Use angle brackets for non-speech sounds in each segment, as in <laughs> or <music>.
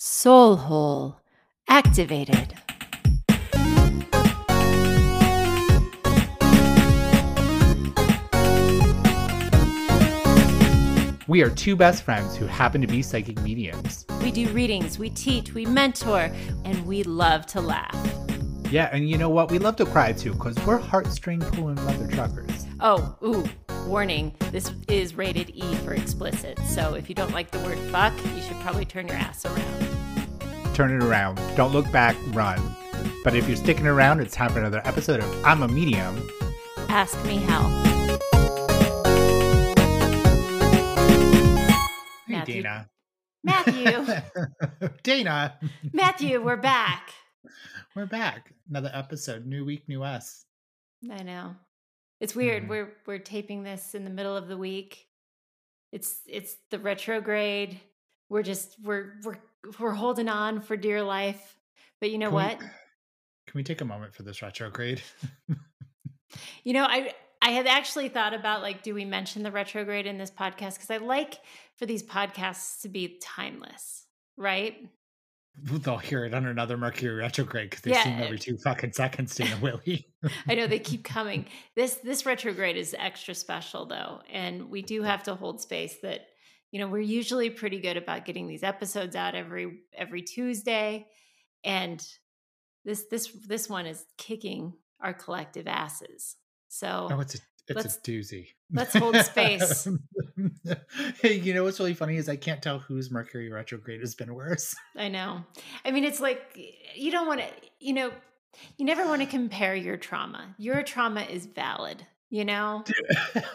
Soul Hole activated. We are two best friends who happen to be psychic mediums. We do readings, we teach, we mentor, and we love to laugh. Yeah, and you know what? We love to cry too, because we're heartstring pulling mother truckers. Oh, ooh, warning. This is rated E for explicit. So if you don't like the word fuck, you should probably turn your ass around. Turn it around. Don't look back, run. But if you're sticking around, it's time for another episode of I'm a Medium. Ask me how. Hey, Matthew. Dana. Matthew. <laughs> Dana. Matthew, we're back. We're back. Another episode. New week, new us. I know. It's weird. Mhm. We're we're taping this in the middle of the week. It's it's the retrograde. We're just we're we're we're holding on for dear life. But you know Can we- what? Can we take a moment for this retrograde? <laughs> You know, I I had actually thought about like, do we mention the retrograde in this podcast? Because I like for these podcasts to be timeless, right? <laughs> They'll hear it on another Mercury retrograde because they Yeah. seem every two fucking seconds, Dana <laughs> Willey. I know they keep <laughs> coming. This this retrograde is extra special though, and we do have to hold space that you know we're usually pretty good about getting these episodes out every every Tuesday, and this this this one is kicking our collective asses. So Oh, it's a it's Let's- a doozy. let's hold space. Hey, <laughs> you know what's really funny is I can't tell whose Mercury retrograde has been worse. <laughs> I know. I mean, it's like you don't want to, you know, you never want to compare your trauma. Your trauma is valid, you know?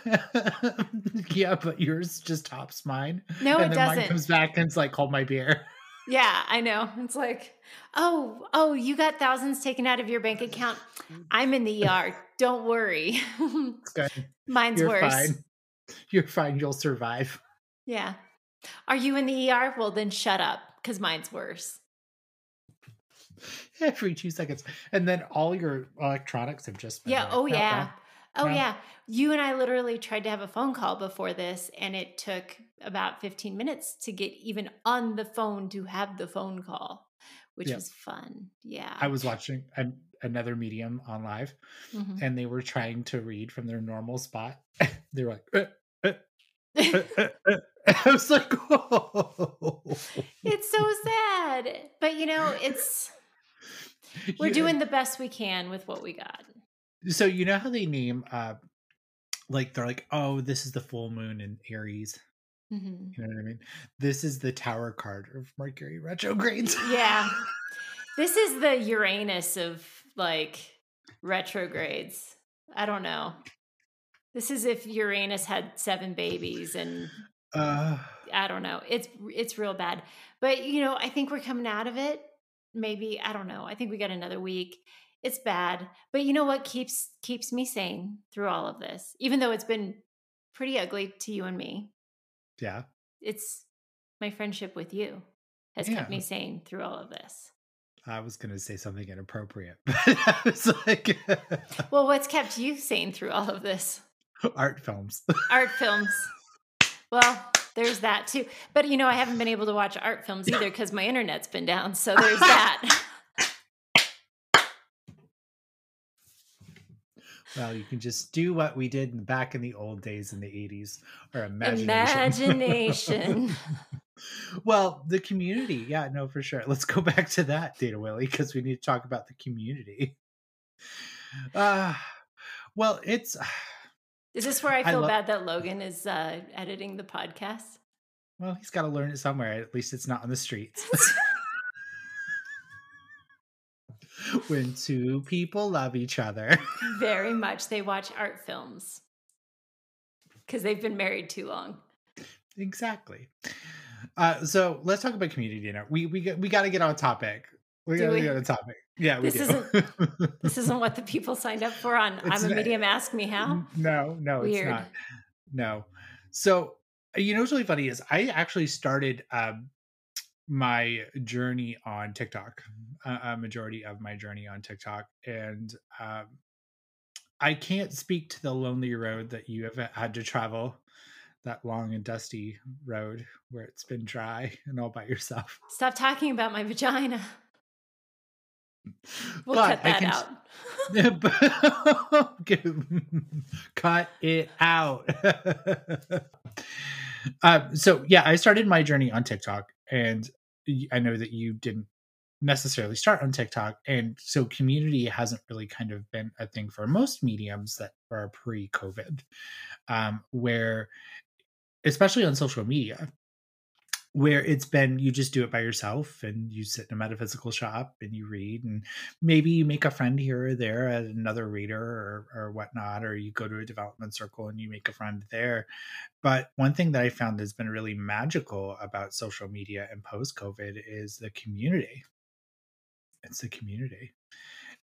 <laughs> yeah, but yours just tops mine. No, and it then mine doesn't. comes back and it's like, hold my beer. Yeah, I know. It's like, oh, oh, you got thousands taken out of your bank account. I'm in the ER. Don't worry. It's good. Mine's You're worse. fine. <laughs> You're fine. You'll survive. Yeah. Are you in the ER? Well, then shut up because mine's worse. Every two seconds. And then all your electronics have just been Yeah. like, Oh, "Nope, yeah. nope." Oh, Yeah. You and I literally tried to have a phone call before this, and it took about 15 minutes to get even on the phone to have the phone call, which Yeah. was fun. Yeah. I was watching an, another medium on live Mhm. and they were trying to read from their normal spot. <laughs> they were like, <laughs> I was like, oh. it's so sad. But, you know, it's. <laughs> We're You- doing the best we can with what we got. So you know how they name, uh, like they're like, oh, this is the full moon in Aries. Mhm. You know what I mean? This is the Tower card of Mercury retrogrades. Yeah. <laughs> This is the Uranus of like retrogrades. I don't know. This is if Uranus had seven babies and Uh, I don't know. It's it's real bad. But you know, I think we're coming out of it. Maybe, I don't know. I think we got another week. It's bad. But you know what keeps keeps me sane through all of this? Even though it's been pretty ugly to you and me. yeah. It's my friendship with you has kept me sane through all of this. I was going to say something inappropriate, <laughs> but I was like, Well, what's kept you sane through all of this? <laughs> art films. Art <laughs> films. Well, there's that too. But you know, I haven't been able to watch art films either because my internet's been down. So there's <laughs> that. Well, you can just do what we did back in the old days in the 80s or imagination. Imagination. well, the community. Yeah, no, for sure. Let's go back to that, Dana Willey, because we need to talk about the community. Uh, well, it's. Is this where I I feel lo- bad that Logan is uh, editing the podcast? Well, he's got to learn it somewhere. At least it's not on the streets. <laughs> <laughs> when two people love each other. <laughs> Very much. They watch art films because they've been married too long. exactly. Uh, so let's talk about community dinner. We we we got to get on topic. We got to get on topic. Yeah, we This do. <laughs> This isn't what the people signed up for on It's I'm a Medium Ask Me How. No, no, Weird. it's not. No. So you know what's really funny is I actually started um, my journey on TikTok. A, a majority of my journey on TikTok, and um, I can't speak to the lonely road that you have had to travel that long and dusty road where it's been dry and all by yourself. Stop talking about my vagina. <laughs> We'll but cut that out. <laughs> <laughs> cut it out. uh, so yeah, I started my journey on TikTok, and I know that you didn't necessarily start on TikTok, and so community hasn't really kind of been a thing for most mediums that are pre-COVID, um, where especially on social media where it's been you just do it by yourself and you sit in a metaphysical shop and you read and maybe you make a friend here or there at another reader or, or whatnot or you go to a development circle and you make a friend there. But one thing that i found has been really magical about social media and post covid is the community. It's the community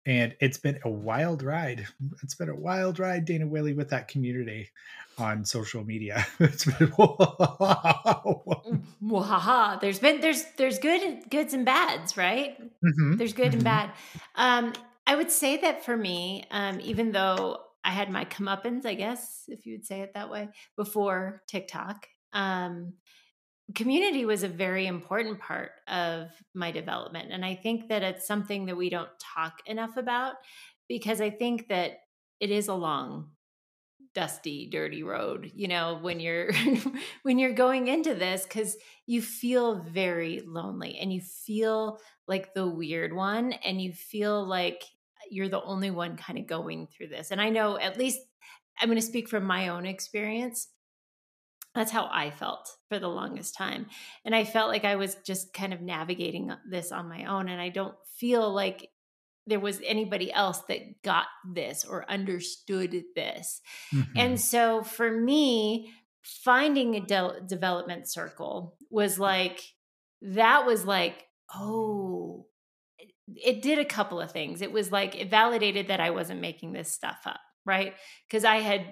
and it's been a wild ride. It's been a wild ride, Dana Willey, with that community on social media. <laughs> it's been <laughs> Wahaha. There's been there's there's good goods and bads, right? Mm-hmm. There's good mm-hmm. and bad. Um, I would say that for me, um, even though I had my comeuppance, I guess, if you would say it that way, before TikTok. Um, community was a very important part of my development. And I think that it's something that we don't talk enough about because I think that it is a long dusty dirty road you know when you're <laughs> when you're going into this cuz you feel very lonely and you feel like the weird one and you feel like you're the only one kind of going through this and i know at least i'm going to speak from my own experience that's how I felt for the longest time. And I felt like I was just kind of navigating this on my own. And I don't feel like there was anybody else that got this or understood this. Mm-hmm. And so for me, finding a de- development circle was like, that was like, oh, it did a couple of things. It was like, it validated that I wasn't making this stuff up, right? Because I had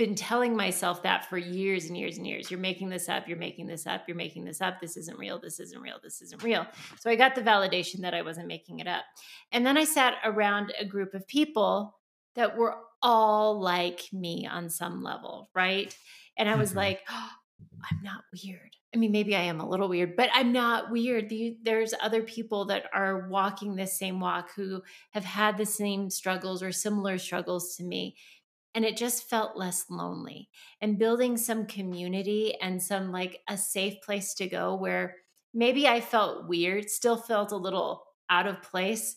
been telling myself that for years and years and years. You're making this up, you're making this up, you're making this up. This isn't real, this isn't real, this isn't real. So I got the validation that I wasn't making it up. And then I sat around a group of people that were all like me on some level, right? And I was mm-hmm. like, oh, I'm not weird. I mean, maybe I am a little weird, but I'm not weird. There's other people that are walking this same walk who have had the same struggles or similar struggles to me and it just felt less lonely and building some community and some like a safe place to go where maybe I felt weird, still felt a little out of place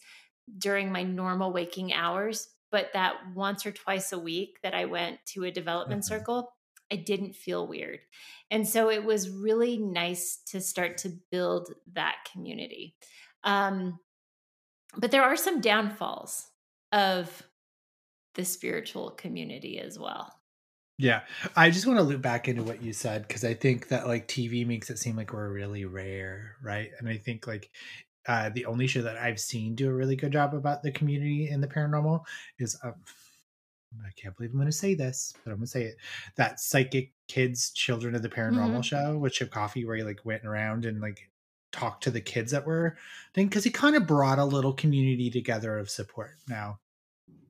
during my normal waking hours, but that once or twice a week that I went to a development mm-hmm. circle, I didn't feel weird. And so it was really nice to start to build that community. Um, but there are some downfalls of the spiritual community as well. Yeah. I just want to loop back into what you said because I think that like TV makes it seem like we're really rare, right? And I think like uh, the only show that I've seen do a really good job about the community in the paranormal is um, I can't believe I'm going to say this, but I'm going to say it. That psychic kids, children of the paranormal mm-hmm. show with Chip Coffey, where he like went around and like talked to the kids that were thing because he kind of brought a little community together of support. Now,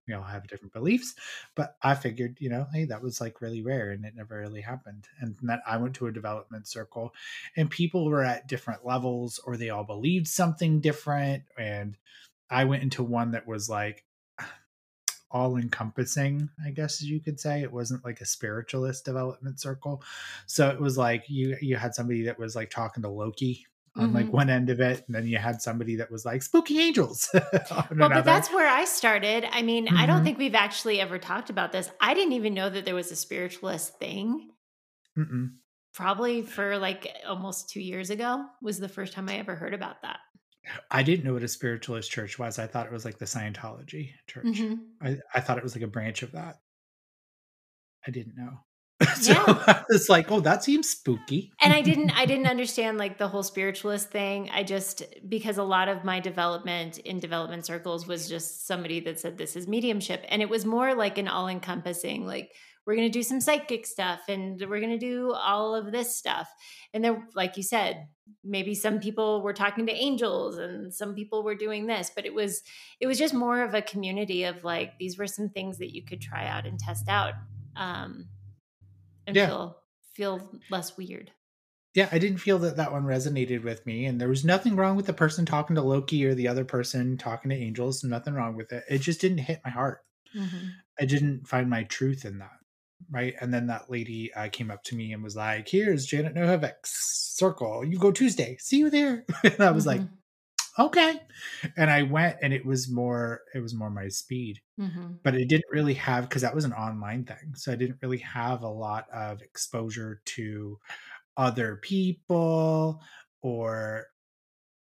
we all have different beliefs but i figured you know hey that was like really rare and it never really happened and that i went to a development circle and people were at different levels or they all believed something different and i went into one that was like <sighs> all encompassing i guess you could say it wasn't like a spiritualist development circle so it was like you you had somebody that was like talking to loki on mm-hmm. like one end of it and then you had somebody that was like spooky angels <laughs> well another. but that's where i started i mean mm-hmm. i don't mm-hmm. think we've actually ever talked about this i didn't even know that there was a spiritualist thing Mm-mm. probably for like almost two years ago was the first time i ever heard about that i didn't know what a spiritualist church was i thought it was like the scientology church mm-hmm. I, I thought it was like a branch of that i didn't know <laughs> so yeah. <laughs> it's like, oh, that seems spooky. and I didn't I didn't understand like the whole spiritualist thing. I just because a lot of my development in development circles was just somebody that said this is mediumship. And it was more like an all-encompassing, like we're gonna do some psychic stuff and we're gonna do all of this stuff. And then, like you said, maybe some people were talking to angels and some people were doing this, but it was it was just more of a community of like these were some things that you could try out and test out. Um and yeah. feel feel less weird. Yeah, I didn't feel that that one resonated with me, and there was nothing wrong with the person talking to Loki or the other person talking to angels. Nothing wrong with it. It just didn't hit my heart. Mm-hmm. I didn't find my truth in that. Right. And then that lady uh, came up to me and was like, Here's Janet Nohavec's circle. You go Tuesday. See you there. <laughs> and I was mm-hmm. like, Okay. And I went and it was more, it was more my speed. Mm-hmm. But it didn't really have, because that was an online thing. So I didn't really have a lot of exposure to other people or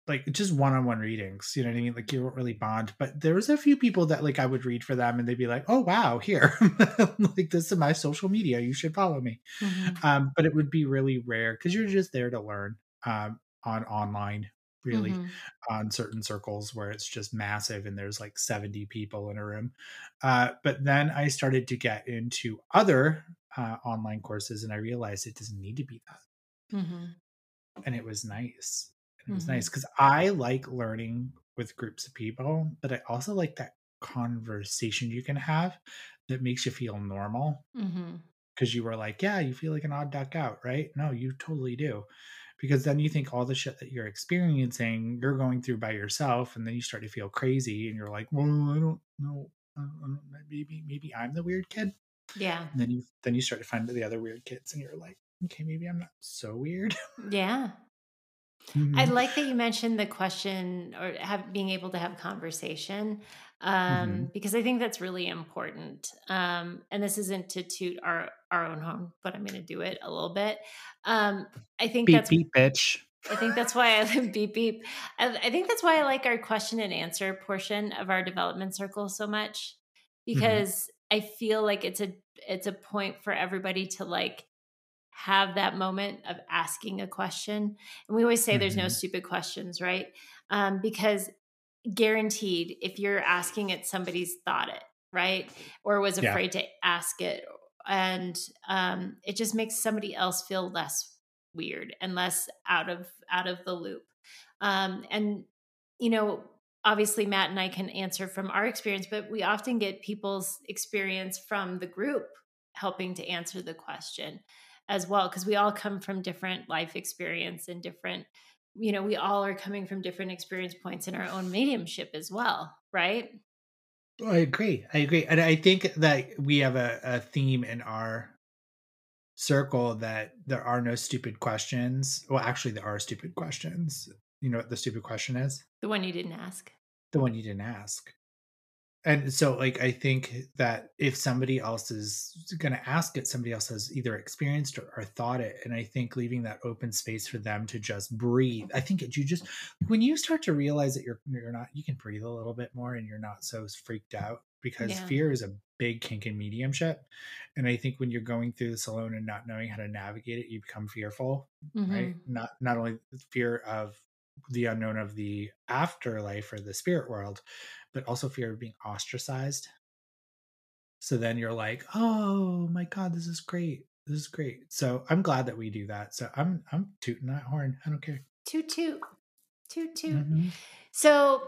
like just one-on-one readings you know what i mean like you don't really bond but there was a few people that like i would read for them and they'd be like oh wow here <laughs> like this is my social media you should follow me Mm-hmm. um but it would be really rare because you're just there to learn um on online really Mhm. on certain circles where it's just massive and there's like 70 people in a room uh but then i started to get into other uh, online courses and i realized it doesn't need to be that Mhm. and it was nice. It was Mhm. nice because I like learning with groups of people, but I also like that conversation you can have that makes you feel normal. Because you were like, yeah, you feel like an odd duck out, right? No, you totally do. Because then you think all the shit that you're experiencing, you're going through by yourself, and then you start to feel crazy, and you're like, well, I don't know, I don't- maybe maybe I'm the weird kid. Yeah. And then you then you start to find the other weird kids, and you're like, okay, maybe I'm not so weird. Yeah. I Mhm. like that you mentioned the question or have being able to have conversation um, Mm-hmm. because I think that's really important. Um, and this isn't to toot our our own home, but I'm going to do it a little bit. Um, I think beep that's beep bitch. I think that's why I <laughs> beep beep. I, I think that's why I like our question and answer portion of our development circle so much because I feel like it's a it's a point for everybody to like have that moment of asking a question. And we always say there's no Mhm. stupid questions, right? Um, because guaranteed, if you're asking it, somebody's thought it, right? Or was Yeah. afraid to ask it. And um, it just makes somebody else feel less weird and less out of out of the loop. Um, and you know, obviously Matt and I can answer from our experience, but we often get people's experience from the group helping to answer the question as well because we all come from different life experience and different you know we all are coming from different experience points in our own mediumship as well right oh, I agree. I agree. And I think that we have a, a theme in our circle that there are no stupid questions. Well, actually, there are stupid questions. You know what the stupid question is? the one you didn't ask The one you didn't ask. And so, like, I think that if somebody else is going to ask it, somebody else has either experienced or, or thought it. And I think leaving that open space for them to just breathe. I think it, you just, when you start to realize that you're, you're not, you can breathe a little bit more and you're not so freaked out because Yeah. fear is a big kink in mediumship. And I think when you're going through this alone and not knowing how to navigate it, you become fearful right Mhm. not not only fear of the unknown of the afterlife or the spirit world but also fear of being ostracized. So then you're like oh my god this is great. This is great. So i'm glad that we do that. So i'm i'm tooting that horn. I don't care. Toot toot. Toot toot. Mhm. So,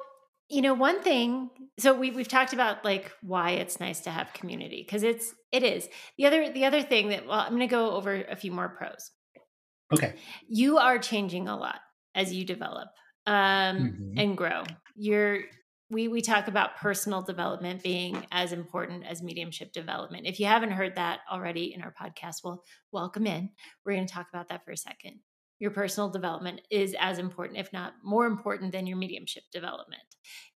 you know, one thing, so we we've talked about like why it's nice to have community because it's it is. The other the other thing that well, I'm going to go over a few more pros. okay. You are changing a lot as you develop um Mhm. and grow. You're we we talk about personal development being as important as mediumship development. If you haven't heard that already in our podcast, well, welcome in. We're going to talk about that for a second. Your personal development is as important, if not more important, than your mediumship development.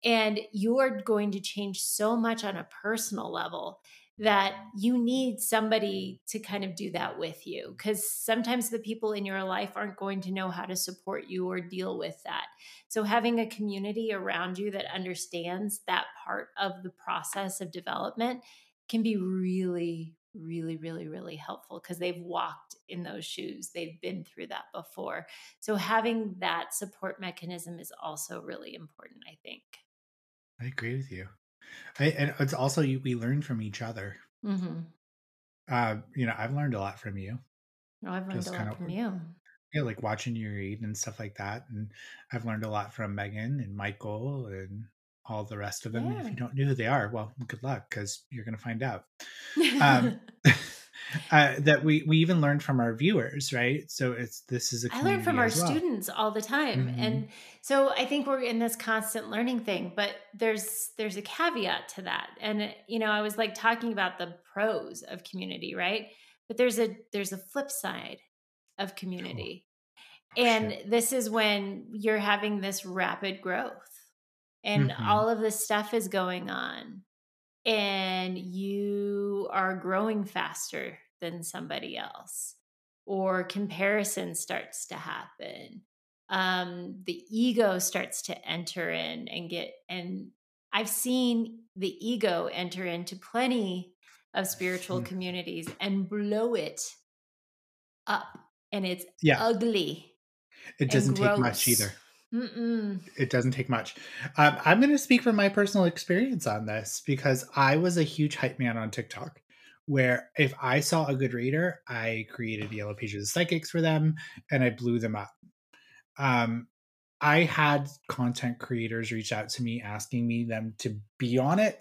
And you're going to change so much on a personal level that you need somebody to kind of do that with you. Because sometimes the people in your life aren't going to know how to support you or deal with that. So, having a community around you that understands that part of the process of development can be really, really, really, really helpful because they've walked in those shoes. They've been through that before. So, having that support mechanism is also really important, I think. i agree with you I, and it's also you, we learn from each other Mm-hmm. uh you know i've learned a lot from you Oh, I've learned Just a lot of- from you. yeah, like watching you read and stuff like that. And I've learned a lot from Megan and Michael and all the rest of them. And if you don't know who they are, well, good luck because you're going to find out. Um, <laughs> <laughs> <laughs> uh, that we we even learned from our viewers, right? So it's this is a I learn from our well. students all the time, mm-hmm. and so I think we're in this constant learning thing. But there's there's a caveat to that, and you know, I was like talking about the pros of community, right? But there's a there's a flip side of community. Oh, and shit. this is when you're having this rapid growth and mm-hmm. all of this stuff is going on and you are growing faster than somebody else or comparison starts to happen um, the ego starts to enter in and get and i've seen the ego enter into plenty of spiritual mm. communities and blow it up and it's yeah. ugly it doesn't take much either Mm-mm. It doesn't take much. Um, I'm going to speak from my personal experience on this because I was a huge hype man on TikTok. Where if I saw a good reader, I created yellow pages psychics for them and I blew them up. Um, I had content creators reach out to me asking me them to be on it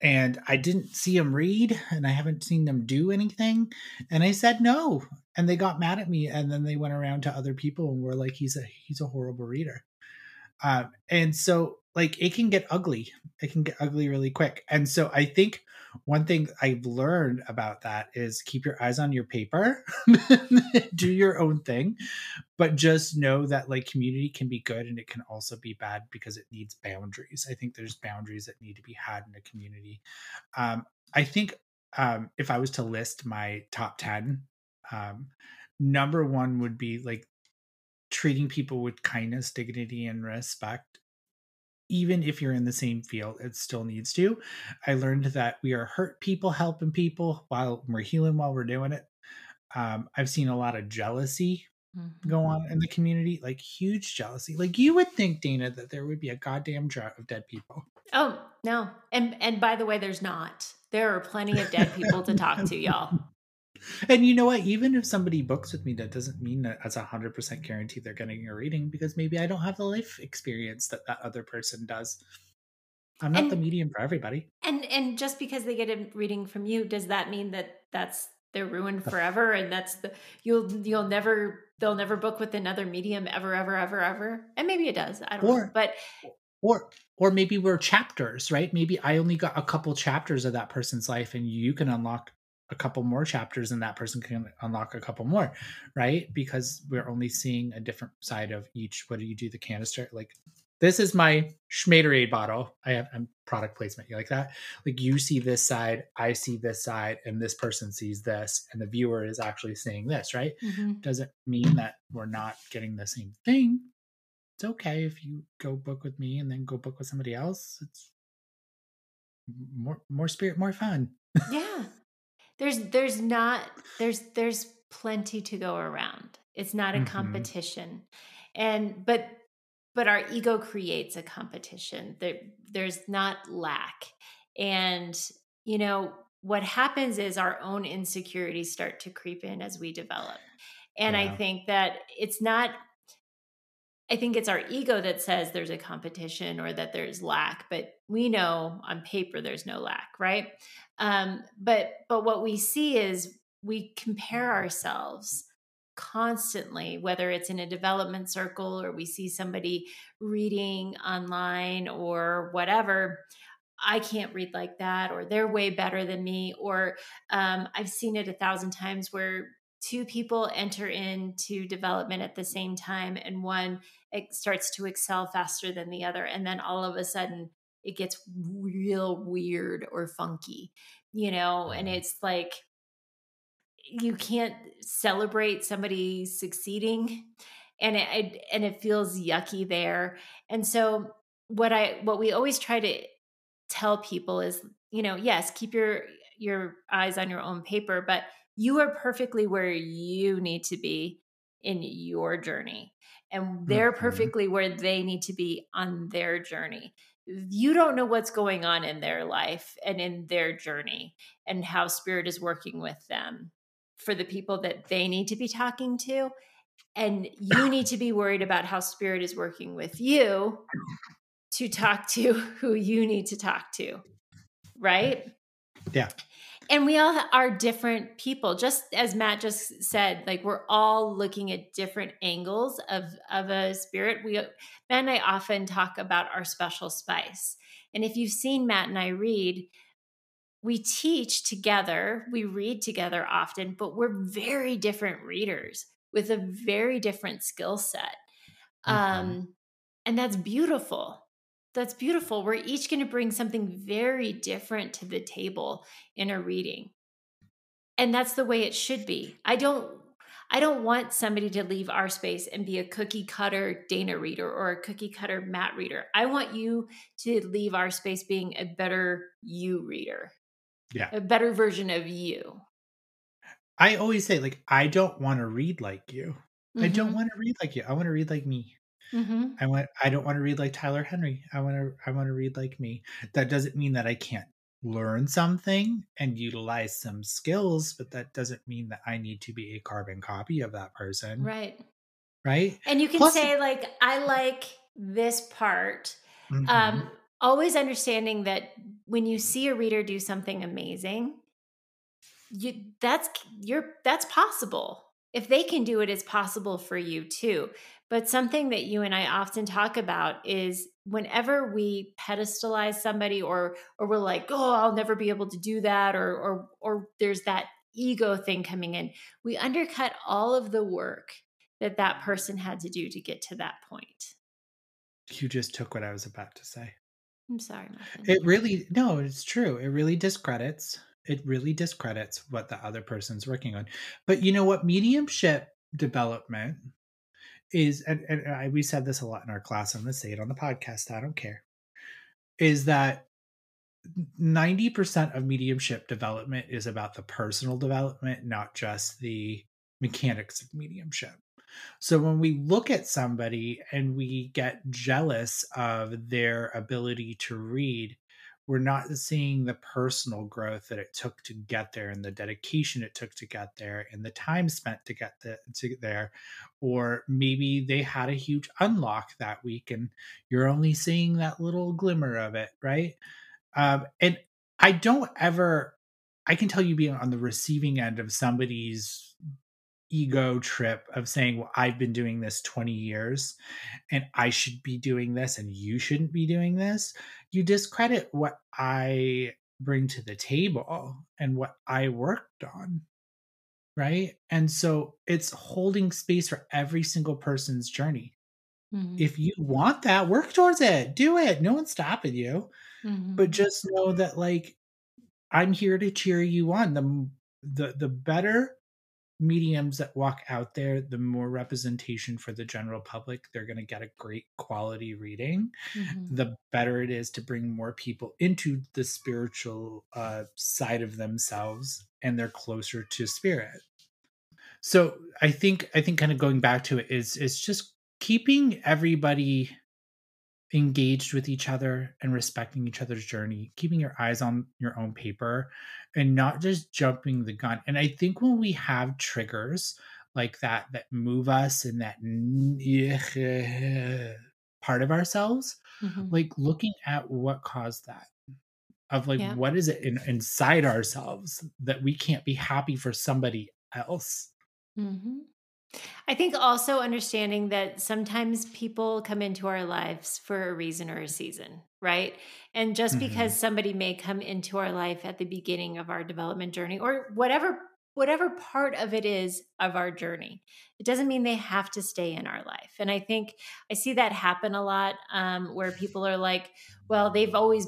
and I didn't see them read and I haven't seen them do anything. And I said no. And they got mad at me. And then they went around to other people and were like, he's a he's a horrible reader. Um, and so like it can get ugly. It can get ugly really quick. And so I think one thing I've learned about that is keep your eyes on your paper, <laughs> do your own thing, but just know that like community can be good and it can also be bad because it needs boundaries. I think there's boundaries that need to be had in a community. Um, I think um, if I was to list my top 10, um, number one would be like treating people with kindness, dignity, and respect even if you're in the same field, it still needs to. I learned that we are hurt people helping people while we're healing while we're doing it. Um, I've seen a lot of jealousy mm-hmm. go on in the community, like huge jealousy. Like you would think, Dana, that there would be a goddamn drought of dead people. Oh no, and and by the way, there's not. There are plenty of dead people to talk to, y'all. <laughs> And you know what? Even if somebody books with me, that doesn't mean that as a hundred percent guarantee they're getting a reading because maybe I don't have the life experience that that other person does. I'm not and, the medium for everybody. And and just because they get a reading from you, does that mean that that's they're ruined forever and that's the you'll you'll never they'll never book with another medium ever ever ever ever and maybe it does i don't or, know but or or maybe we're chapters right maybe i only got a couple chapters of that person's life and you can unlock a couple more chapters and that person can unlock a couple more right? Because we're only seeing a different side of each what do you do the canister? Like this is my schmaderade bottle. I have I'm product placement you like that? Like you see this side i see this side and this person sees this and the viewer is actually seeing this right? Mm-hmm. doesn't mean that we're not getting the same thing. It's okay if you go book with me and then go book with somebody else. It's more more spirit more fun. <laughs> Yeah there's there's not there's there's plenty to go around it's not a mm-hmm. competition and but but our ego creates a competition there there's not lack and you know what happens is our own insecurities start to creep in as we develop and yeah. i think that it's not I think it's our ego that says there's a competition or that there's lack, but we know on paper there's no lack, right? Um, but but what we see is we compare ourselves constantly, whether it's in a development circle or we see somebody reading online or whatever. I can't read like that, or they're way better than me, or um, I've seen it a thousand times where two people enter into development at the same time and one starts to excel faster than the other and then all of a sudden it gets real weird or funky you know and it's like you can't celebrate somebody succeeding and it and it feels yucky there and so what i what we always try to tell people is you know yes keep your your eyes on your own paper but you are perfectly where you need to be in your journey and they're mm-hmm. perfectly where they need to be on their journey you don't know what's going on in their life and in their journey and how spirit is working with them for the people that they need to be talking to and you need to be worried about how spirit is working with you to talk to <laughs> who you need to talk to right? Yeah and we all are different people. Just as matt just said like we're all looking at different angles of of a spirit. We matt and i often talk about our special spice. And if you've seen matt and i read we teach together we read together often but we're very different readers with a very different skill set. Mm-hmm. um and that's beautiful that's beautiful. We're each going to bring something very different to the table in a reading. And that's the way it should be. I don't I don't want somebody to leave our space and be a cookie cutter Dana reader or a cookie cutter Matt reader. I want you to leave our space being a better you reader. Yeah. A better version of you. I always say like I don't want to read like you. Mm-hmm. I don't mm-hmm. want to read like you. I want to read like me. Mm-hmm. I want. I don't want to read like Tyler Henry. I want to. I want to read like me. That doesn't mean that I can't learn something and utilize some skills, but that doesn't mean that I need to be a carbon copy of that person. Right. Right. And you can Plus, say like, I like this part. Mm-hmm. Um, always understanding that when you see a reader do something amazing, you that's you're that's possible if they can do it, it's possible for you too. But something that you and I often talk about is whenever we pedestalize somebody or or we're like, "Oh, I'll never be able to do that," or or or there's that ego thing coming in, we undercut all of the work that that person had to do to get to that point. You just took what I was about to say. I'm sorry. It really no, it's true. It really discredits. It really discredits what the other person's working on. But you know what? Mediumship development is and, and I, we said this a lot in our class i'm going to say it on the podcast i don't care is that 90% of mediumship development is about the personal development not just the mechanics of mediumship so when we look at somebody and we get jealous of their ability to read we're not seeing the personal growth that it took to get there and the dedication it took to get there and the time spent to get the, to get there or maybe they had a huge unlock that week and you're only seeing that little glimmer of it right? Um, and i don't ever i can tell you being on the receiving end of somebody's ego trip of saying, Well, I've been doing this 20 years and I should be doing this and you shouldn't be doing this, you discredit what I bring to the table and what I worked on. Right. And so it's holding space for every single person's journey. Mm-hmm. If you want that, work towards it, do it. No one's stopping you. Mm-hmm. But just know that, like, I'm here to cheer you on. The, the, the better mediums that walk out there, the more representation for the general public, they're going to get a great quality reading. Mm-hmm. The better it is to bring more people into the spiritual uh, side of themselves and they're closer to spirit. So I think I think kind of going back to it is is just keeping everybody engaged with each other and respecting each other's journey, keeping your eyes on your own paper and not just jumping the gun. And I think when we have triggers like that that move us in that <laughs> part of ourselves, mm-hmm. like looking at what caused that of like yeah. what is it in, inside ourselves that we can't be happy for somebody else. Mm-hmm. I think also understanding that sometimes people come into our lives for a reason or a season, right? And just mm-hmm. because somebody may come into our life at the beginning of our development journey or whatever whatever part of it is of our journey it doesn't mean they have to stay in our life and i think i see that happen a lot um, where people are like well they've always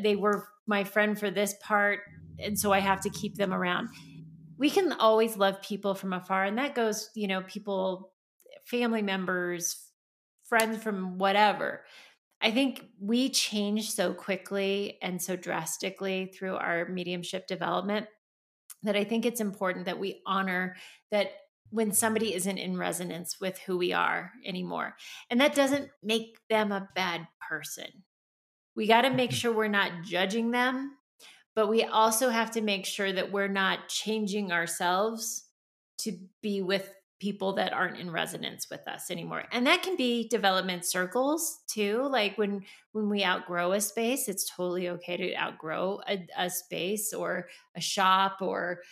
they were my friend for this part and so i have to keep them around we can always love people from afar and that goes you know people family members friends from whatever i think we change so quickly and so drastically through our mediumship development that i think it's important that we honor that when somebody isn't in resonance with who we are anymore and that doesn't make them a bad person we got to make mm-hmm. sure we're not judging them but we also have to make sure that we're not changing ourselves to be with people that aren't in resonance with us anymore. And that can be development circles too. Like when when we outgrow a space it's totally okay to outgrow a, a space or a shop or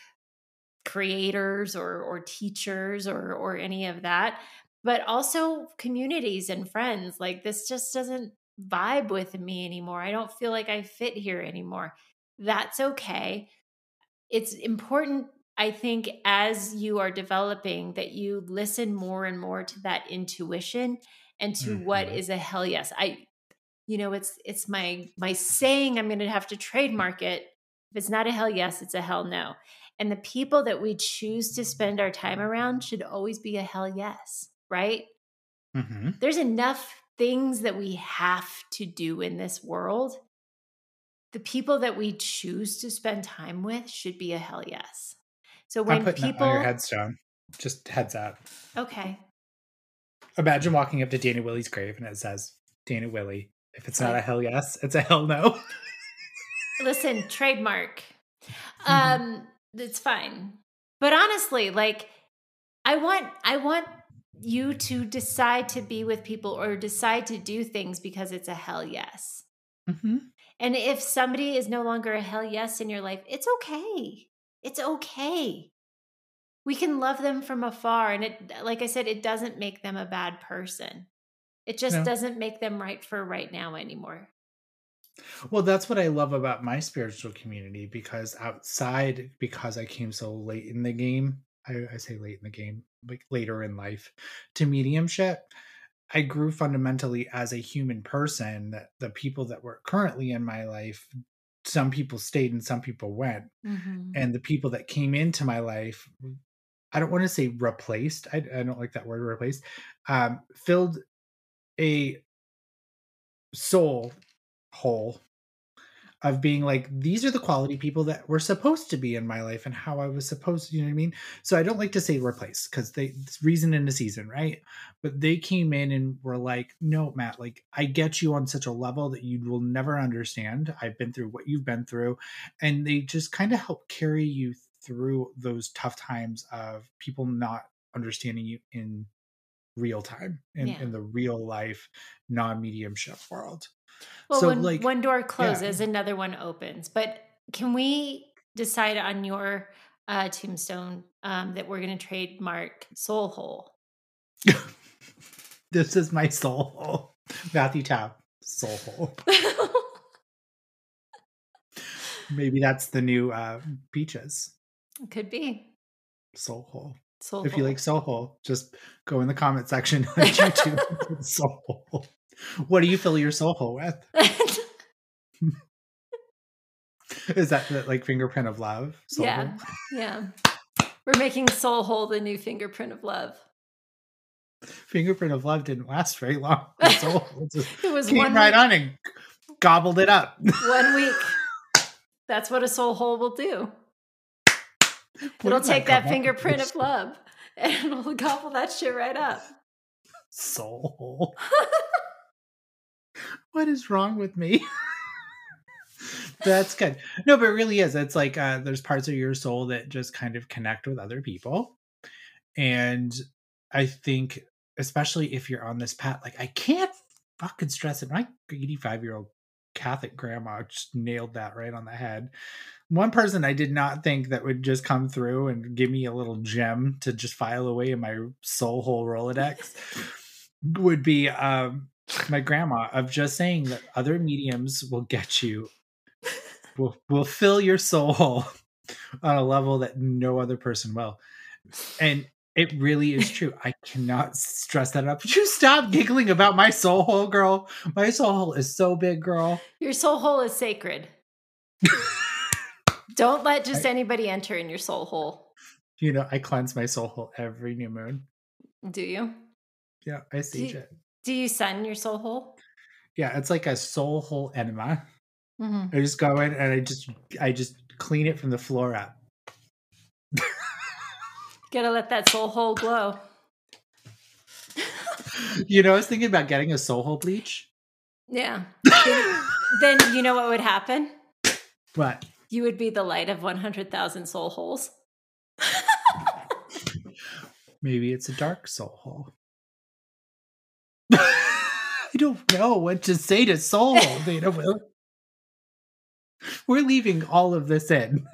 creators or or teachers or or any of that. But also communities and friends like this just doesn't vibe with me anymore. I don't feel like i fit here anymore that's okay it's important I think as you are developing that you listen more and more to that intuition and to mm-hmm. what is a hell yes. I you know it's it's my my saying I'm going to have to trademark it. If it's not a hell yes, it's a hell no. And the people that we choose to spend our time around should always be a hell yes, right? Mm-hmm. There's enough things that we have to do in this world. The people that we choose to spend time with should be a hell yes. So when people your headstone, just heads up. Okay. Imagine walking up to Dana Willey's grave and it says Dana Willey. If it's not a hell yes, it's a hell no. Listen, trademark. <laughs> Mm-hmm. Um, it's fine. But honestly, like I want I want you to decide to be with people or decide to do things because it's a hell yes. Mm-hmm. And if somebody is no longer a hell yes in your life, it's okay. It's okay. We can love them from afar. And it, like I said, it doesn't make them a bad person. It just no. doesn't make them right for right now anymore. Well, that's what I love about my spiritual community because outside, because I came so late in the game, I, I say late in the game, like later in life, to mediumship, I grew fundamentally as a human person. That the people that were currently in my life some people stayed and some people went mm-hmm. and the people that came into my life i don't want to say replaced i, I don't like that word replaced um, filled a soul hole of being like these are the quality people that were supposed to be in my life and how I was supposed to, you know what I mean? So I don't like to say replace because they reason in the season, right? But they came in and were like, no, Matt, like I get you on such a level that you will never understand. I've been through what you've been through. And they just kind of help carry you through those tough times of people not understanding you in real time in, yeah. in the real life non-mediumship world well, so, when like, one door closes, yeah. another one opens. But can we decide on your uh, tombstone um, that we're going to trademark Soul Hole? <laughs> this is my soul hole. Matthew Tap, Soul Hole. Maybe that's the new uh, Peaches. Could be. Soul Hole. Soul if hole. you like Soul Hole, just go in the comment section on YouTube. Soul Hole. What do you fill your soul hole with? <laughs> Is that the, like fingerprint of love? Soul yeah, hole? yeah. We're making soul hole the new fingerprint of love. Fingerprint of love didn't last very long. <laughs> Soul it was came one right week. on and gobbled it up. one <laughs> week. That's what a soul hole will do. It'll take that fingerprint of love and it'll gobble that shit right up. Soul hole what is wrong with me? <laughs> That's good. No, but it really is. It's like uh, there's parts of your soul that just kind of connect with other people. And I think, especially if you're on this path, like I can't fucking stress it. My 85 year old Catholic grandma just nailed that right on the head. One person I did not think that would just come through and give me a little gem to just file away in my soul hole Rolodex <laughs> would be um, my grandma of just saying that other mediums will get you <laughs> will will fill your soul <laughs> on a level that no other person will. And it really is true. I cannot stress that up Would <laughs> you stop giggling about my soul hole girl. My soul hole is so big girl. Your soul hole is sacred. Don't let just I, anybody enter in your soul hole. You know i cleanse my soul hole every new moon. Do you? Yeah i see it do you sun your soul hole? Yeah, it's like a soul hole enema. Mm-hmm. I just go in and I just I just clean it from the floor up. <laughs> Gotta let that soul hole glow. <laughs> you know, I was thinking about getting a soul hole bleach. Yeah. <laughs> then you know what would happen? What? You would be the light of 100,000 soul holes. Maybe it's a dark soul hole. <laughs> I don't know what to say to soul hole, <laughs> Dana Will. We're leaving all of this in.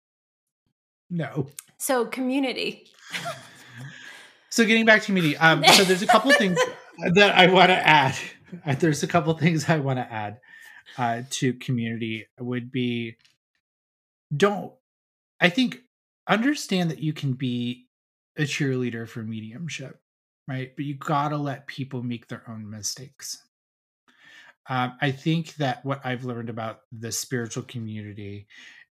<laughs> no. So community. so getting back to community, um, so there's a couple things that I want to add. Uh, there's a couple things I want to add uh, to community. Would be don't I think understand that you can be a cheerleader for mediumship, right? But you gotta let people make their own mistakes. Um, I think that what I've learned about the spiritual community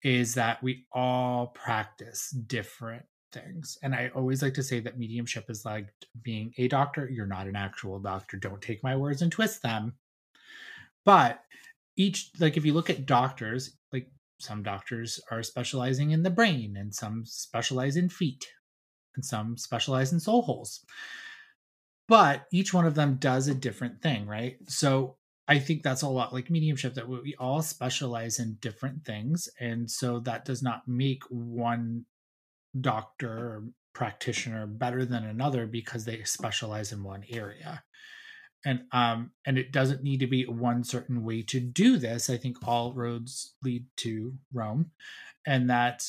is that we all practice different things. And I always like to say that mediumship is like being a doctor. You're not an actual doctor. Don't take my words and twist them. But each, like, if you look at doctors, like some doctors are specializing in the brain, and some specialize in feet, and some specialize in soul holes. But each one of them does a different thing, right? So I think that's a lot like mediumship that we all specialize in different things. And so that does not make one doctor or practitioner better than another because they specialize in one area and um and it doesn't need to be one certain way to do this i think all roads lead to rome and that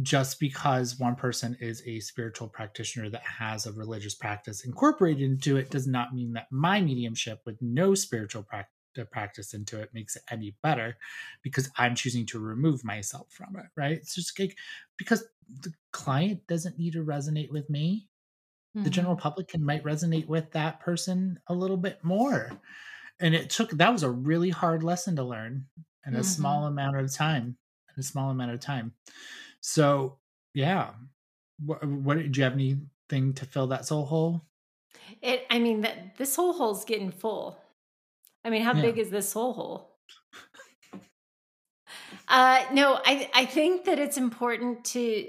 just because one person is a spiritual practitioner that has a religious practice incorporated into it does not mean that my mediumship with no spiritual practice practice into it makes it any better because I'm choosing to remove myself from it, right? It's just like because the client doesn't need to resonate with me. Mm-hmm. The general public can might resonate with that person a little bit more. And it took that was a really hard lesson to learn in a mm-hmm. small amount of time. In a small amount of time. So yeah. What, what did you have anything to fill that soul hole? It I mean that this soul hole's getting full. I mean, how yeah. big is this soul hole? Uh, no, I I think that it's important to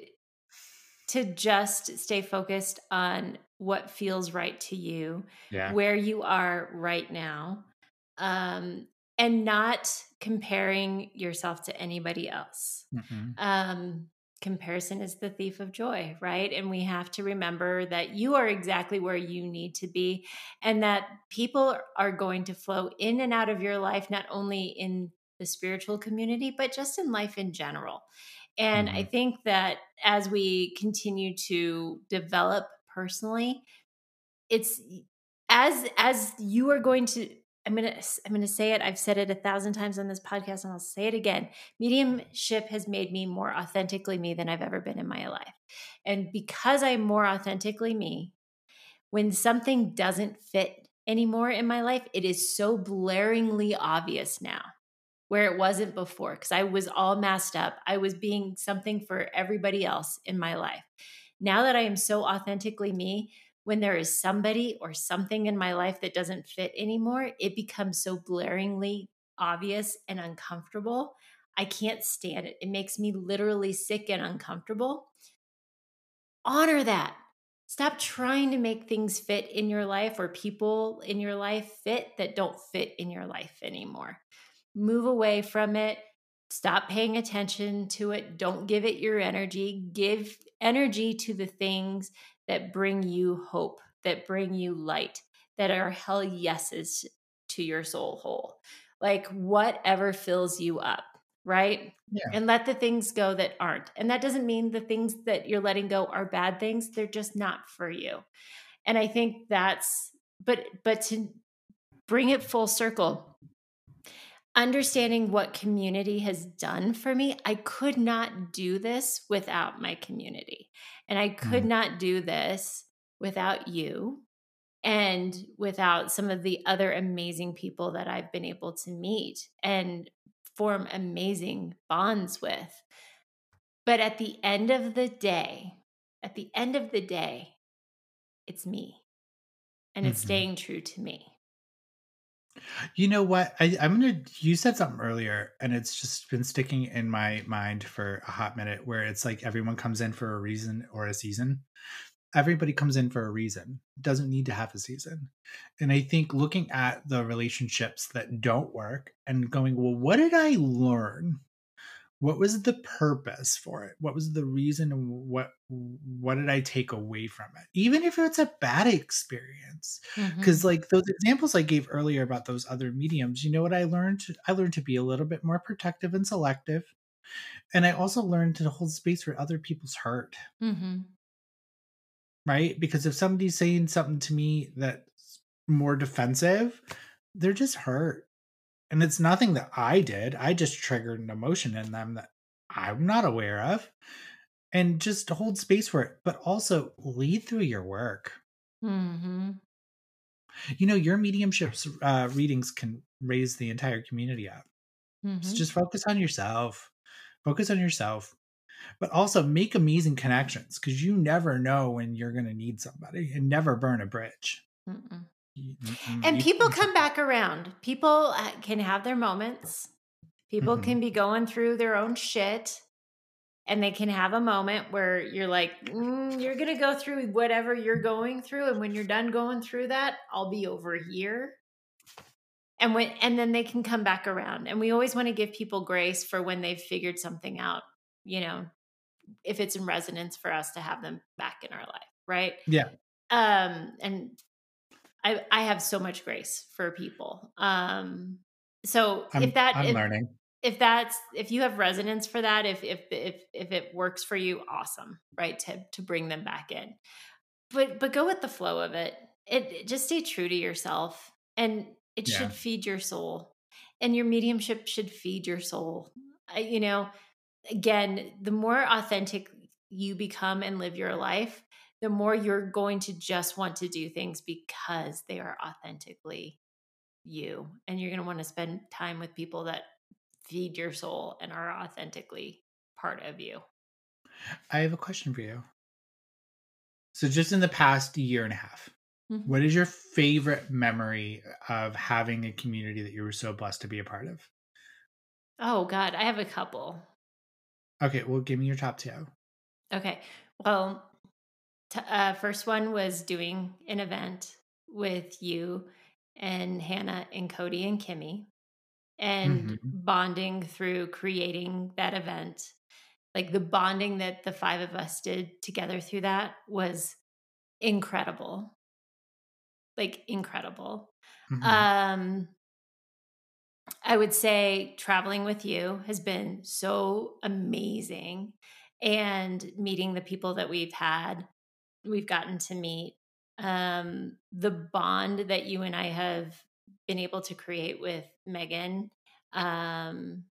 to just stay focused on what feels right to you, yeah. where you are right now, um, and not comparing yourself to anybody else. Mm-hmm. Um, comparison is the thief of joy, right? And we have to remember that you are exactly where you need to be and that people are going to flow in and out of your life, not only in the spiritual community, but just in life in general. And mm-hmm. I think that as we continue to develop personally, it's as as you are going to I'm gonna I'm gonna say it. I've said it a thousand times on this podcast, and I'll say it again. Mediumship has made me more authentically me than I've ever been in my life, and because I'm more authentically me, when something doesn't fit anymore in my life, it is so blaringly obvious now, where it wasn't before. Because I was all masked up. I was being something for everybody else in my life. Now that I am so authentically me, when there is somebody or something in my life that doesn't fit anymore, it becomes so blaringly obvious and uncomfortable. I can't stand it. It makes me literally sick and uncomfortable. Honor that. Stop trying to make things fit in your life or people in your life fit that don't fit in your life anymore. Move away from it. Stop paying attention to it. Don't give it your energy. Give energy to the things that bring you hope, that bring you light, that are hell yeses to your soul hole. Like whatever fills you up, right? Yeah. And let the things go that aren't. And that doesn't mean the things that you're letting go are bad things, they're just not for you. And I think that's but but to bring it full circle, understanding what community has done for me, I could not do this without my community. And I could mm. not do this without you and without some of the other amazing people that I've been able to meet and form amazing bonds with. But at the end of the day, at the end of the day, it's me and it's mm-hmm. staying true to me. You know what? I, I'm gonna. You said something earlier, and it's just been sticking in my mind for a hot minute. Where it's like everyone comes in for a reason or a season. Everybody comes in for a reason. Doesn't need to have a season. And I think looking at the relationships that don't work and going, well, what did I learn? What was the purpose for it? What was the reason and what what did i take away from it? Even if it's a bad experience. Because Mhm. like those examples i gave earlier about those other mediums you know what i learned? I learned to be a little bit more protective and selective and i also learned to hold space for other people's hurt Mhm. right? Because if somebody's saying something to me that's more defensive they're just hurt and it's nothing that i did i just triggered an emotion in them that i'm not aware of and just hold space for it but also lead through your work Mhm. you know your mediumships uh, readings can raise the entire community up so Mhm. just focus on yourself focus on yourself but also make amazing connections because you never know when you're going to need somebody and never burn a bridge Mm-mm. You- mm-mm, And people come back around. People uh, can have their moments. People Mhm. can be going through their own shit. And they can have a moment where you're like, mm, you're going to go through whatever you're going through. And when you're done going through that, I'll be over here. And when, and then they can come back around. And we always want to give people grace for when they've figured something out, you know, if it's in resonance for us to have them back in our life. Right. yeah um and i i have so much grace for people um so i'm, if that I'm if, learning. if that's if you have resonance for that if if if if it works for you awesome right to to bring them back in. But but go with the flow of it. It, it- just stay true to yourself and it Yeah. should feed your soul and your mediumship should feed your soul. I, you know again the more authentic you become and live your life the more you're going to just want to do things because they are authentically you and you're going to want to spend time with people that feed your soul and are authentically part of you i have a question for you so just in the past year and a half Mhm. what is your favorite memory of having a community that you were so blessed to be a part of oh god i have a couple okay well give me your top two Okay. Well, t- uh, first one was doing an event with you and Hannah and Cody and Kimmy and Mhm. bonding through creating that event. Like the bonding that the five of us did together through that was incredible. Like incredible. Mhm. Um, I would say traveling with you has been so amazing and meeting the people that we've had, we've gotten to meet. Um, the bond that you and I have been able to create with Megan um,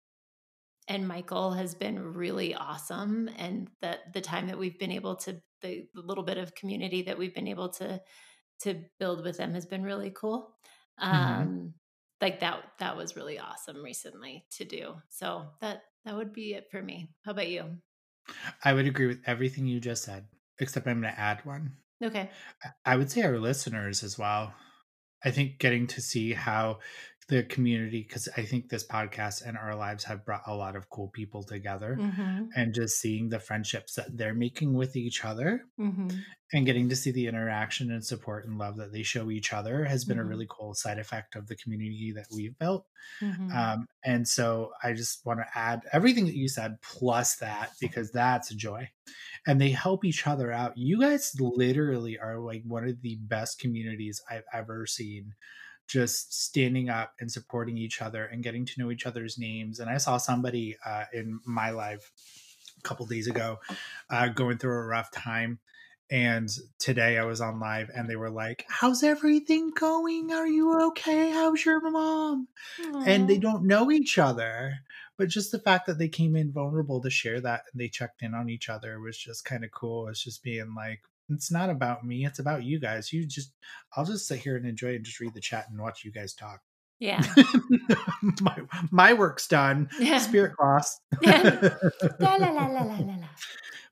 and Michael has been really awesome. And that the time that we've been able to, the, the little bit of community that we've been able to to build with them has been really cool. Mhm. Um, like that that was really awesome recently to do. So that that would be it for me. How about you? I would agree with everything you just said, except I'm going to add one. Okay. I- I would say our listeners as well. I think getting to see how the community, because I think this podcast and our lives have brought a lot of cool people together, Mm-hmm. and just seeing the friendships that they're making with each other Mm-hmm. and getting to see the interaction and support and love that they show each other has been Mhm. a really cool side effect of the community that we've built. Mm-hmm. Um, and so I just want to add everything that you said plus that because that's a joy. And they help each other out. You guys literally are like one of the best communities I've ever seen. Just standing up and supporting each other and getting to know each other's names. And I saw somebody uh, in my live a couple days ago uh, going through a rough time. And today I was on live and they were like, How's everything going? Are you okay? How's your mom? and they don't know each other but just the fact that they came in vulnerable to share that and they checked in on each other was just kind of cool it's just being like it's not about me it's about you guys you just i'll just sit here and enjoy and just read the chat and watch you guys talk Yeah. <laughs> my, my work's done Yeah. <laughs> spirit crossed <laughs> Yeah. La, la, la, la, la, la,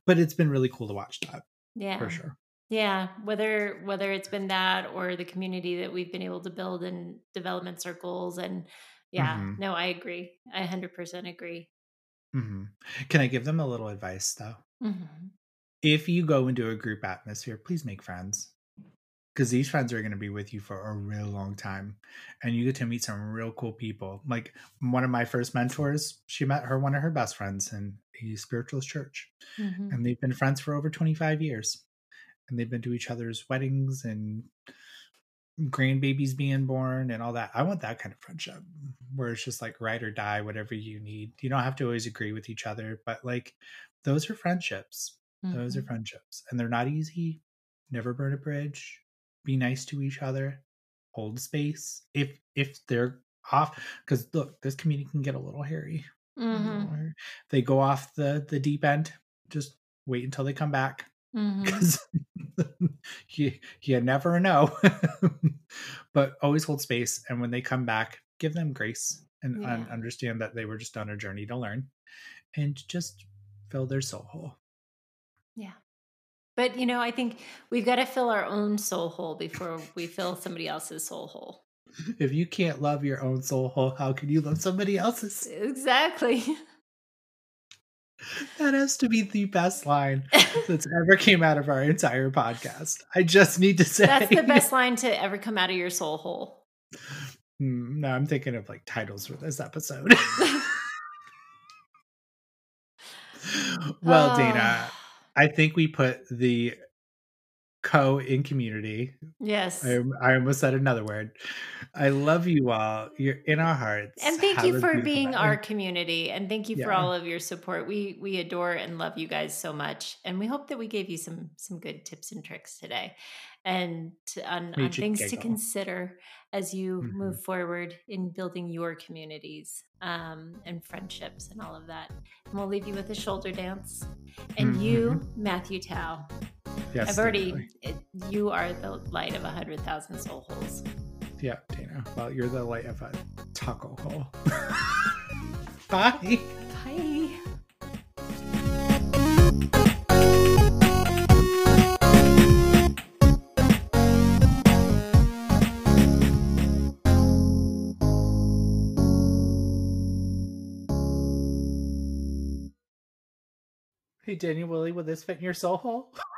but it's been really cool to watch that Yeah. for sure Yeah, whether whether it's been that or the community that we've been able to build in development circles and yeah, Mhm. no, I agree. I 100% agree. hmm can i give them a little advice though Mhm. If you go into a group atmosphere please make friends. Because these friends are going to be with you for a real long time and you get to meet some real cool people. Like one of my first mentors she met her one of her best friends in a spiritualist church mm-hmm. and they've been friends for over 25 years and they've been to each other's weddings and grandbabies being born and all that. I want that kind of friendship where it's just like ride or die whatever you need. You don't have to always agree with each other but like those are friendships mm-hmm. those are mm-hmm. friendships and they're not easy never burn a bridge be nice to each other hold space if if they're off because look this community can get a little hairy mm-hmm. they go off the the deep end just wait until they come back because <laughs> mm-hmm. <laughs> you you never know <laughs> but always hold space and when they come back give them grace and yeah. un- understand that they were just on a journey to learn and just fill their soul hole yeah but you know, I think we've got to fill our own soul hole before we fill somebody else's soul hole. If you can't love your own soul hole, how can you love somebody else's? Exactly. That has to be the best line <laughs> that's ever came out of our entire podcast. I just need to say that's the best <laughs> line to ever come out of your soul hole. Mm, no, I'm thinking of like titles for this episode. <laughs> well, Dana, I think we put the co in community. Yes. I, I, almost said another word. I love you all. You're in our hearts. And thank Have you for being our community and thank you yeah. for all of your support. We we adore and love you guys so much. And we hope that we gave you some some good tips and tricks today and on, on things to consider as you mm-hmm. move forward in building your communities um, and friendships and all of that. And we'll leave you with a shoulder dance. And mm-hmm. you, Mathew Tow, yes, I've already, it, you are the light of a hundred thousand soul holes. Yeah, Dana. Well, you're the light of a taco hole. <laughs> Bye. Bye. Hey, Dana Willey, will this fit in your soul hole? <laughs>